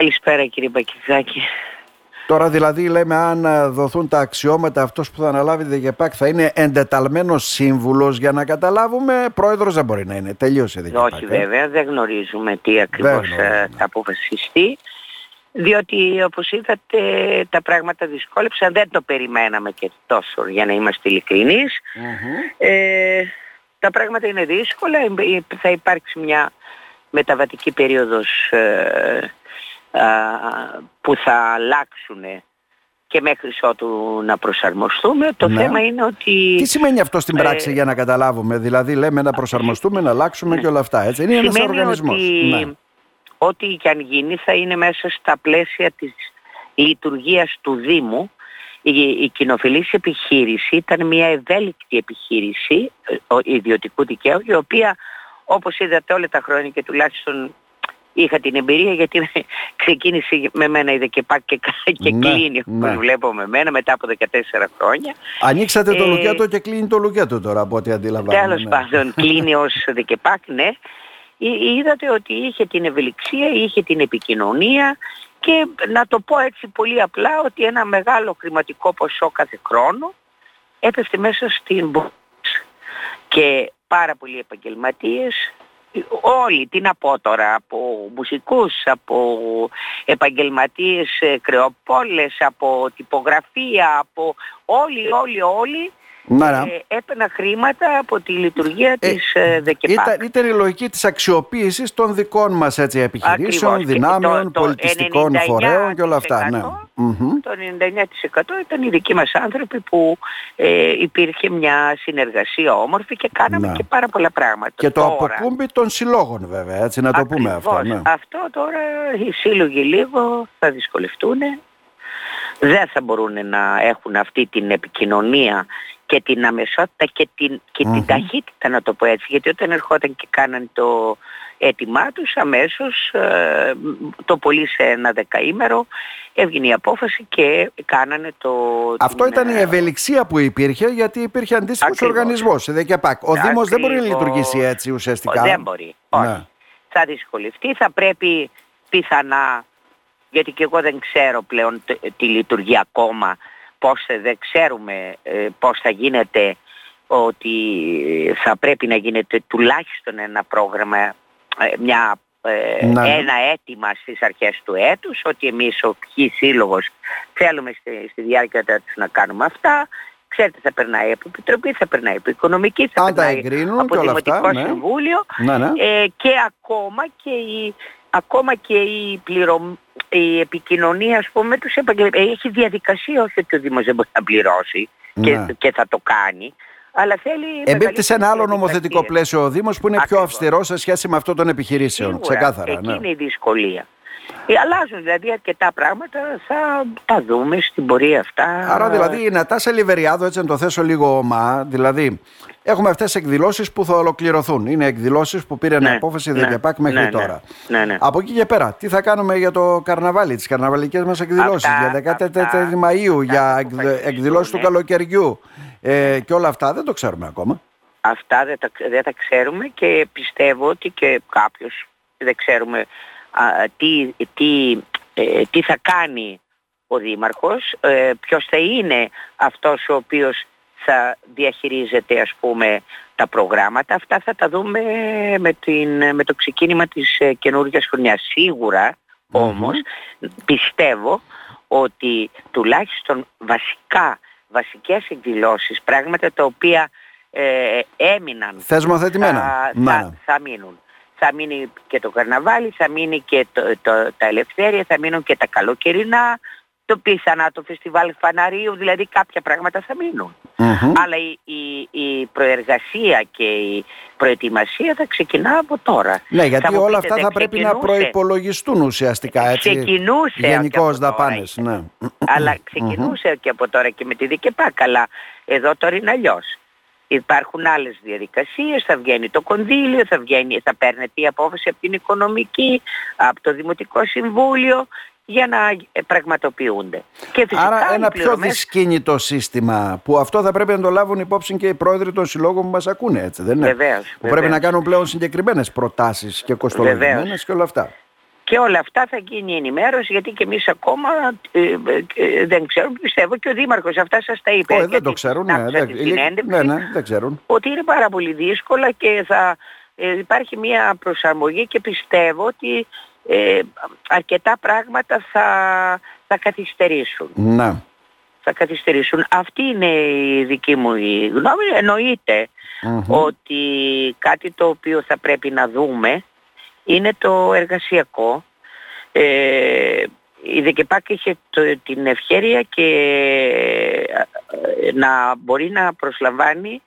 Καλησπέρα κύριε Μπακιζάκη. Τώρα δηλαδή λέμε αν δοθούν τα αξιώματα αυτός που θα αναλάβει τη ΔΕΚΕΠΑΚ θα είναι εντεταλμένος σύμβουλος για να καταλάβουμε πρόεδρος δεν μπορεί να είναι. Τελείωσε η ΔΕΚΕΠΑΚ. Όχι βέβαια δεν γνωρίζουμε τι ακριβώς ε, θα αποφασιστεί διότι όπως είδατε τα πράγματα δυσκόλεψαν, δεν το περιμέναμε και τόσο για να είμαστε Ε, τα πράγματα είναι δύσκολα, θα υπάρξει μια μεταβατική περίοδος ε, που θα αλλάξουν και μέχρι ότου να προσαρμοστούμε. Το ναι. θέμα είναι ότι... Τι σημαίνει αυτό στην πράξη ε, για να καταλάβουμε; Δηλαδή λέμε να προσαρμοστούμε, να αλλάξουμε ναι. και όλα αυτά. Έτσι. Είναι ένας οργανισμός. Ότι ναι. ό,τι και αν γίνει θα είναι μέσα στα πλαίσια της λειτουργίας του Δήμου. Η, η κοινοφιλής επιχείρηση ήταν μια ευέλικτη επιχείρηση ε, ιδιωτικού δικαίου η οποία όπως είδατε όλα τα χρόνια και τουλάχιστον είχα την εμπειρία γιατί ξεκίνησε με μένα η ΔΕΚΕΠΑΚ και, και ναι, κλείνει ναι. όπως βλέπω με μένα μετά από 14 χρόνια. Ανοίξατε το ε, Λουκέτο και κλείνει το Λουκέτο τώρα από ό,τι αντιλαμβάνομαι. Τέλος ναι. πάντων κλείνει ως ΔΕΚΕΠΑΚ ναι. Είδατε ότι είχε την ευελιξία, είχε την επικοινωνία και να το πω έτσι πολύ απλά ότι ένα μεγάλο χρηματικό ποσό κάθε χρόνο έπεφτε μέσα στην και πάρα πολλοί επαγγελματίες όλοι, τι να πω τώρα, από μουσικούς, από επαγγελματίες ε, κρεοπόλες, από τυπογραφία, από όλοι, όλοι, όλοι ναι, ναι. Ε, έπαιρνα χρήματα από τη λειτουργία ε, της ε, ΔΕΚΕΠΑΚ. Ήταν, ήταν η λογική της αξιοποίησης των δικών μας έτσι, επιχειρήσεων, Ακριβώς. δυνάμεων, το, πολιτιστικών φορέων και όλα αυτά. Ναι. Το 99% ήταν οι δικοί μας άνθρωποι που ε, υπήρχε μια συνεργασία όμορφη και κάναμε και πάρα πολλά πράγματα. Και το αποκούμπι των συλλόγων βέβαια, έτσι να το πούμε αυτό. Ναι. Αυτό τώρα οι σύλλογοι λίγο θα δυσκολευτούν. Δεν θα μπορούν να έχουν αυτή την επικοινωνία και την αμεσότητα και την, και την ταχύτητα να το πω έτσι γιατί όταν ερχόταν και κάναν το αίτημά τους αμέσως ε, το πολύ σε ένα δεκαήμερο έβγαινε η απόφαση και κάνανε το... Αυτό ήταν η ε, ευελιξία που υπήρχε γιατί υπήρχε αντίστοιχος οργανισμός. Ο Δήμος δεν μπορεί να λειτουργήσει έτσι ουσιαστικά. Δεν μπορεί. Όχι. Ναι. Θα δυσκολευτεί, θα πρέπει πιθανά γιατί και εγώ δεν ξέρω πλέον τη λειτουργία ακόμα πώς δεν ξέρουμε ε, πώς θα γίνεται ότι θα πρέπει να γίνεται τουλάχιστον ένα πρόγραμμα, ε, μια, ε, ναι. ένα αίτημα στις αρχές του έτους ότι εμείς ο Χ Σύλλογος θέλουμε στη, στη διάρκεια του να κάνουμε αυτά ξέρετε θα περνάει από επιτροπή, θα περνάει από οικονομική, θα περνάει από δημοτικό ναι. συμβούλιο ναι, ναι. Ε, και ακόμα και η, ακόμα και η πληρωμή η επικοινωνία ας πούμε τους επαγγελματίες έχει διαδικασία όχι ότι ο Δήμος δεν μπορεί να πληρώσει και, ναι. και θα το κάνει αλλά θέλει Εμπίπτει σε ένα άλλο νομοθετικό πλαίσιο ο Δήμος που είναι πιο αυστηρός σε σχέση με αυτό των επιχειρήσεων. Σίγουρα, ξεκάθαρα. Εκεί ναι. είναι η δυσκολία. Ε, αλλάζουν δηλαδή αρκετά πράγματα, θα τα δούμε στην πορεία αυτά. Άρα δηλαδή η Νατάσα Λιβεριάδο, έτσι να το θέσω λίγο ομά, δηλαδή έχουμε αυτές τις εκδηλώσεις που θα ολοκληρωθούν. Είναι εκδηλώσεις που πήρε ναι, απόφαση ναι, ΔΕΚΕΠΑΚ μέχρι ναι, τώρα. Ναι, ναι, Από εκεί και πέρα, τι θα κάνουμε για το καρναβάλι, τις καρναβαλικές μας εκδηλώσεις, για 14 Μαΐου, για εκδηλώσεις του καλοκαιριού ε, και όλα αυτά δεν το ξέρουμε ακόμα. Αυτά δεν τα, δεν τα ξέρουμε και πιστεύω ότι και κάποιος δεν ξέρουμε τι, τι, ε, τι θα κάνει ο Δήμαρχος, ε, ποιος θα είναι αυτός ο οποίος θα διαχειρίζεται ας πούμε τα προγράμματα. Αυτά θα τα δούμε με, την, με το ξεκίνημα της ε, καινούργιας χρονιάς. Σίγουρα όμως πιστεύω ότι τουλάχιστον βασικά, βασικές εκδηλώσεις, πράγματα τα οποία ε, έμειναν θεσμοθετημένα θα, θα, θα μείνουν θα μείνει και το καρναβάλι, θα μείνει και το, το, τα ελευθέρια, θα μείνουν και τα καλοκαιρινά, το πιθανά το φεστιβάλ φαναρίου, δηλαδή κάποια πράγματα θα μεινουν Αλλά η, η, η, προεργασία και η προετοιμασία θα ξεκινά από τώρα. Ναι, γιατί όλα αυτά θα πρέπει να προϋπολογιστούν ουσιαστικά, έτσι, ξεκινούσε γενικώς δαπάνες. Ναι. Αλλά ξεκινούσε και από τώρα και με τη ΔΙΚΕΠΑΚ, αλλά εδώ τώρα είναι αλλιώς. Υπάρχουν άλλες διαδικασίες, θα βγαίνει το κονδύλιο, θα, βγαίνει, θα παίρνετε η απόφαση από την οικονομική, από το Δημοτικό Συμβούλιο για να πραγματοποιούνται. Και Άρα ένα πιο δυσκίνητο σύστημα που αυτό θα πρέπει να το λάβουν υπόψη και οι πρόεδροι των συλλόγων που μας ακούνε έτσι δεν είναι; Βεβαίως, που πρέπει να κάνουν πλέον συγκεκριμένες προτάσεις και κοστολογημένες και όλα αυτά. Και όλα αυτά θα γίνει ενημέρωση γιατί και εμείς ακόμα ε, ε, ε, δεν ξέρουμε, πιστεύω και ο Δήμαρχος αυτά σας τα είπε. Όχι, δεν το ξέρουν, ναι, δεν, ναι, ναι, δεν ξέρουν. Ότι είναι πάρα πολύ δύσκολα και θα υπάρχει μια προσαρμογή και πιστεύω ότι αρκετά πράγματα θα, θα καθυστερήσουν. Να. Θα καθυστερήσουν. Αυτή είναι η δική μου η γνώμη. ότι κάτι το οποίο θα πρέπει να δούμε είναι το εργασιακό. Ε, η ΔΕΚΕΠΑΚ είχε την ευχέρεια και ε, να μπορεί να προσλαμβάνει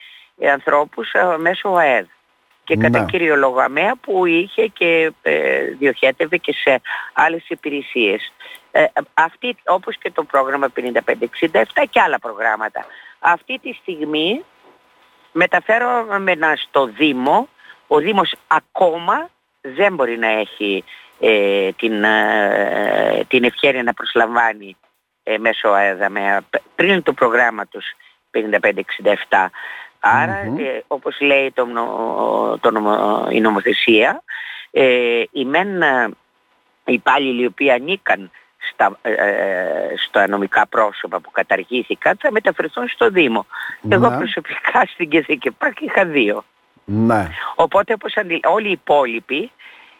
ανθρώπους ε, μέσω ΑΕΔ και κατά κύριο λόγο ΑΜΕΑ που είχε και ε, διοχέτευε και σε άλλες υπηρεσίες. Ε, αυτή, όπως και το πρόγραμμα 5567 και άλλα προγράμματα. Αυτή τη στιγμή μεταφέρομαι στο Δήμο. Ο Δήμος ακόμα δεν μπορεί να έχει ε, την, ε, την ευκαιρία να προσλαμβάνει ε, μέσω ΑΕΔΑ πριν του προγράμματος 5567. Άρα, ε, όπως λέει το, το, η νομοθεσία, ε, οι μεν υπάλληλοι οι οποίοι ανήκαν στα, ε, στα νομικά πρόσωπα που καταργήθηκαν θα μεταφερθούν στο Δήμο. Εγώ προσωπικά στην Κεθήκεπάκ είχα δύο. Ναι. Οπότε όπως όλοι οι υπόλοιποι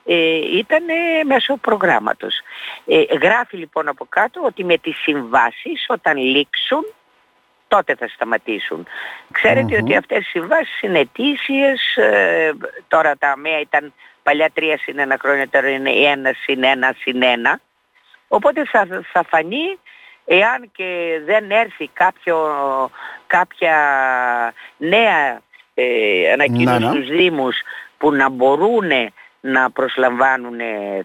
ε, ήταν μέσω προγράμματος. Ε, γράφει λοιπόν από κάτω ότι με τις συμβάσεις όταν λήξουν τότε θα σταματήσουν. ότι αυτές οι συμβάσεις είναι αιτήσιες, ε, τώρα τα ΑΜΕΑ ήταν παλιά τρία συν ένα χρόνια, τώρα είναι ένα συν ένα συν ένα. Οπότε θα, θα φανεί εάν και δεν έρθει κάποιο, κάποια νέα ε, ανακοίνωση στους Δήμους που να μπορούν να προσλαμβάνουν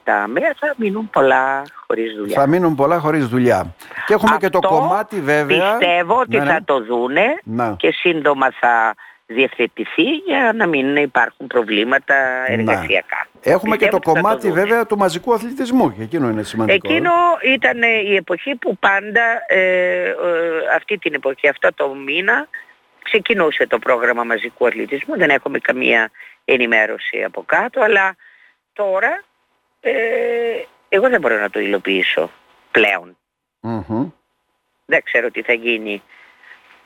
τα ΑΜΕΑ θα μείνουν πολλά χωρίς δουλειά. Θα μείνουν πολλά χωρίς δουλειά. Και έχουμε Αυτό και το κομμάτι βέβαια... πιστεύω ότι ναι, ναι. θα το δούνε και σύντομα θα διευθετηθεί για να μην υπάρχουν προβλήματα εργασιακά. Έχουμε και το κομμάτι βέβαια του μαζικού αθλητισμού και εκείνο είναι σημαντικό. Εκείνο ήταν η εποχή που πάντα ε, ε, αυτή την εποχή, αυτό το μήνα ξεκινούσε το πρόγραμμα μαζικού αθλητισμού, δεν έχουμε καμία ενημέρωση από κάτω, αλλά τώρα ε, εγώ δεν μπορώ να το υλοποιήσω πλέον. Δεν ξέρω τι θα γίνει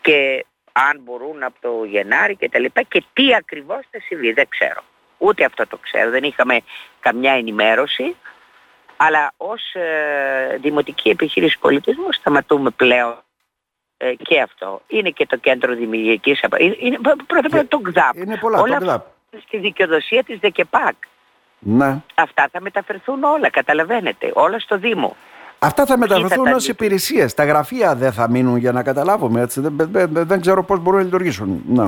και αν μπορούν από το Γενάρη και τα λοιπά και τι ακριβώς θα συμβεί, δεν ξέρω. Ούτε αυτό το ξέρω, δεν είχαμε καμιά ενημέρωση, αλλά ως ε, Δημοτική Επιχείρηση Πολιτισμού σταματούμε πλέον ε, και αυτό. Είναι και το κέντρο δημιουργικής είναι πρώτα απ' όλα το ΓΔΑΠ. Είναι πολλά όλα το ΓΔΑΠ. Στη δικαιοδοσία της ΔΕΚΕΠΑΚ. Ναι. Αυτά θα μεταφερθούν όλα, καταλαβαίνετε, όλα στο Δήμο. Αυτά θα μεταφερθούν ως υπηρεσίες. Τα γραφεία δεν θα μείνουν για να καταλάβουμε έτσι. Δεν, δεν, δεν ξέρω πώς μπορούν να λειτουργήσουν. Ναι.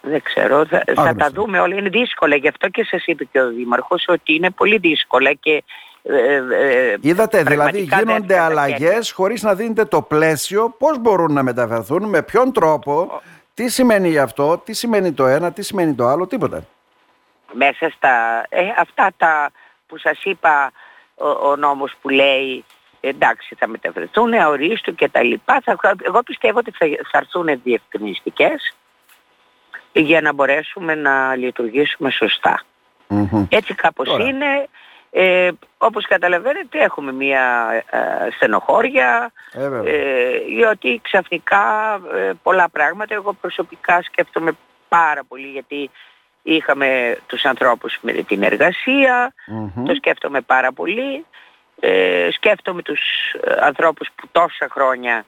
Δεν ξέρω, θα, θα τα δούμε όλα. Είναι δύσκολα, γι' αυτό και σας είπε και ο Δήμαρχος ότι είναι πολύ δύσκολα και ε, ε, Είδατε, δηλαδή γίνονται αλλαγές χωρίς να δίνετε το πλαίσιο πώς μπορούν να μεταφερθούν, με ποιον τρόπο, τι σημαίνει γι' αυτό, τι σημαίνει το ένα, τι σημαίνει το άλλο, τίποτα. Μέσα στα ε, αυτά τα που σας είπα ο, ο νόμος που λέει εντάξει θα μεταφερθούν, αορίστου και τα λοιπά. Θα, εγώ πιστεύω ότι θα, θα έρθουν διευκρινιστικές για να μπορέσουμε να λειτουργήσουμε Έτσι κάπως είναι. Ε, όπως καταλαβαίνετε έχουμε μια ε, στενοχώρια ε, ε γιατί ξαφνικά ε, πολλά πράγματα. Εγώ προσωπικά σκέφτομαι πάρα πολύ γιατί είχαμε τους ανθρώπους με την εργασια το σκέφτομαι πάρα πολύ. Ε, σκέφτομαι τους ανθρώπους που τόσα χρόνια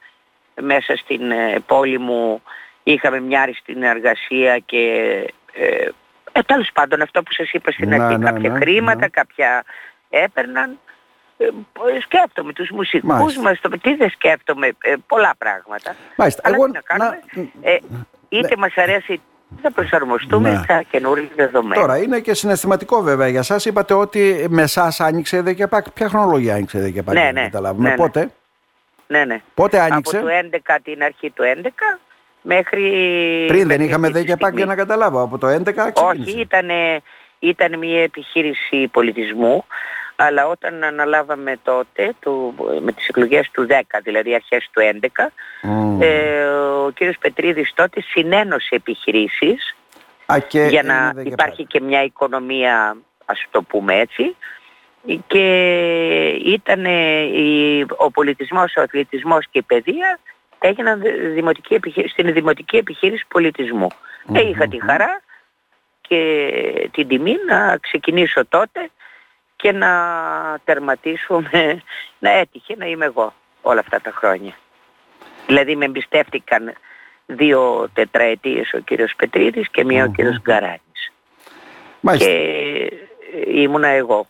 μέσα στην πόλη μου είχαμε μια αριστή εργασία και ε, τέλος πάντων αυτό που σας είπα στην ναι, αρχή, ναι, κάποια ναι, χρήματα, ναι. κάποια έπαιρναν. Ε, σκέφτομαι τους μουσικούς Μάλιστα. μας, το, τι δεν σκέφτομαι, ε, πολλά πράγματα. Μάλιστα. Αλλά Εγώ, να κάνουμε, ε, είτε ναι. μας αρέσει θα προσαρμοστούμε ναι. στα καινούργια δεδομένα. Τώρα είναι και συναισθηματικό βέβαια για σας. Είπατε ότι με εσάς άνοιξε η ΔΕΚΕΠΑΚ. Ποια χρονολογία άνοιξε η ΔΕΚΕΠΑΚ ναι, ναι, ναι, Πότε; Ναι, ναι. Πότε άνοιξε; Από το 11 την αρχή του 11 μέχρι... Πριν δεν είχαμε ΔΕΚΕΠΑΚ για να καταλάβω. Από το 11 ξεκίνησε. Όχι, ήταν, ήταν μια επιχείρηση πολιτισμού αλλά όταν αναλάβαμε τότε του, με τις εκλογές του 10, δηλαδή αρχές του 11, ε, ο κύριος Πετρίδης τότε συνένωσε επιχειρήσεις για να υπάρχει και μια οικονομία, ας το πούμε έτσι, και ήταν ο πολιτισμός, ο αθλητισμός και η παιδεία έγιναν δημοτική στην δημοτική επιχείρηση Ε, είχα τη χαρά και την τιμή να ξεκινήσω τότε και να τερματίσουμε, να έτυχε να είμαι εγώ όλα αυτά τα χρόνια. Δηλαδή με εμπιστεύτηκαν δύο τετραετίες ο κύριος Πετρίδης και μία ο κύριος Γκαράνης. Και ήμουνα εγώ.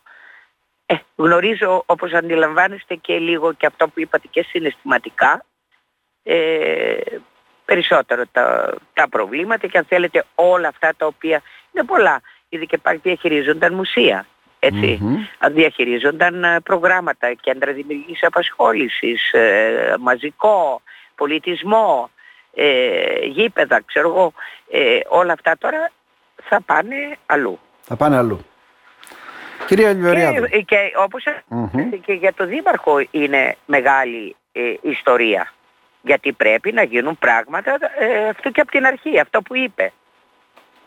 Ε, γνωρίζω όπως αντιλαμβάνεστε και λίγο και αυτό που είπατε και συναισθηματικά ε, περισσότερο τα, τα προβλήματα και αν θέλετε όλα αυτά τα οποία είναι πολλά. Ήδη και πάλι διαχειρίζονταν μουσεία. Έτσι, mm-hmm. διαχειρίζονταν ε, προγράμματα, κέντρα δημιουργικής απασχόλησης, ε, μαζικό, πολιτισμό, ε, γήπεδα, ξέρω εγώ, ε, όλα αυτά τώρα θα πάνε αλλού. Θα πάνε αλλού. Κυρία Λιβεριάδου. Και, και όπως και για το Δήμαρχο είναι μεγάλη ιστορία. Γιατί πρέπει να γίνουν πράγματα ε, αυτό και από την αρχή, αυτό που είπε.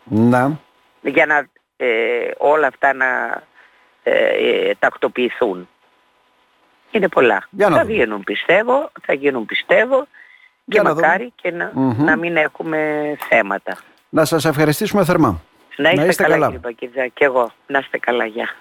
Να. Για να όλα αυτά να ε, τακτοποιηθούν. Είναι πολλά. θα γίνουν πιστεύω, θα γίνουν πιστεύω και μακάρι και να, να μην έχουμε θέματα. Να σας ευχαριστήσουμε θερμά. Να είστε, καλά, καλά. κύριε και εγώ. Να είστε καλά, γεια.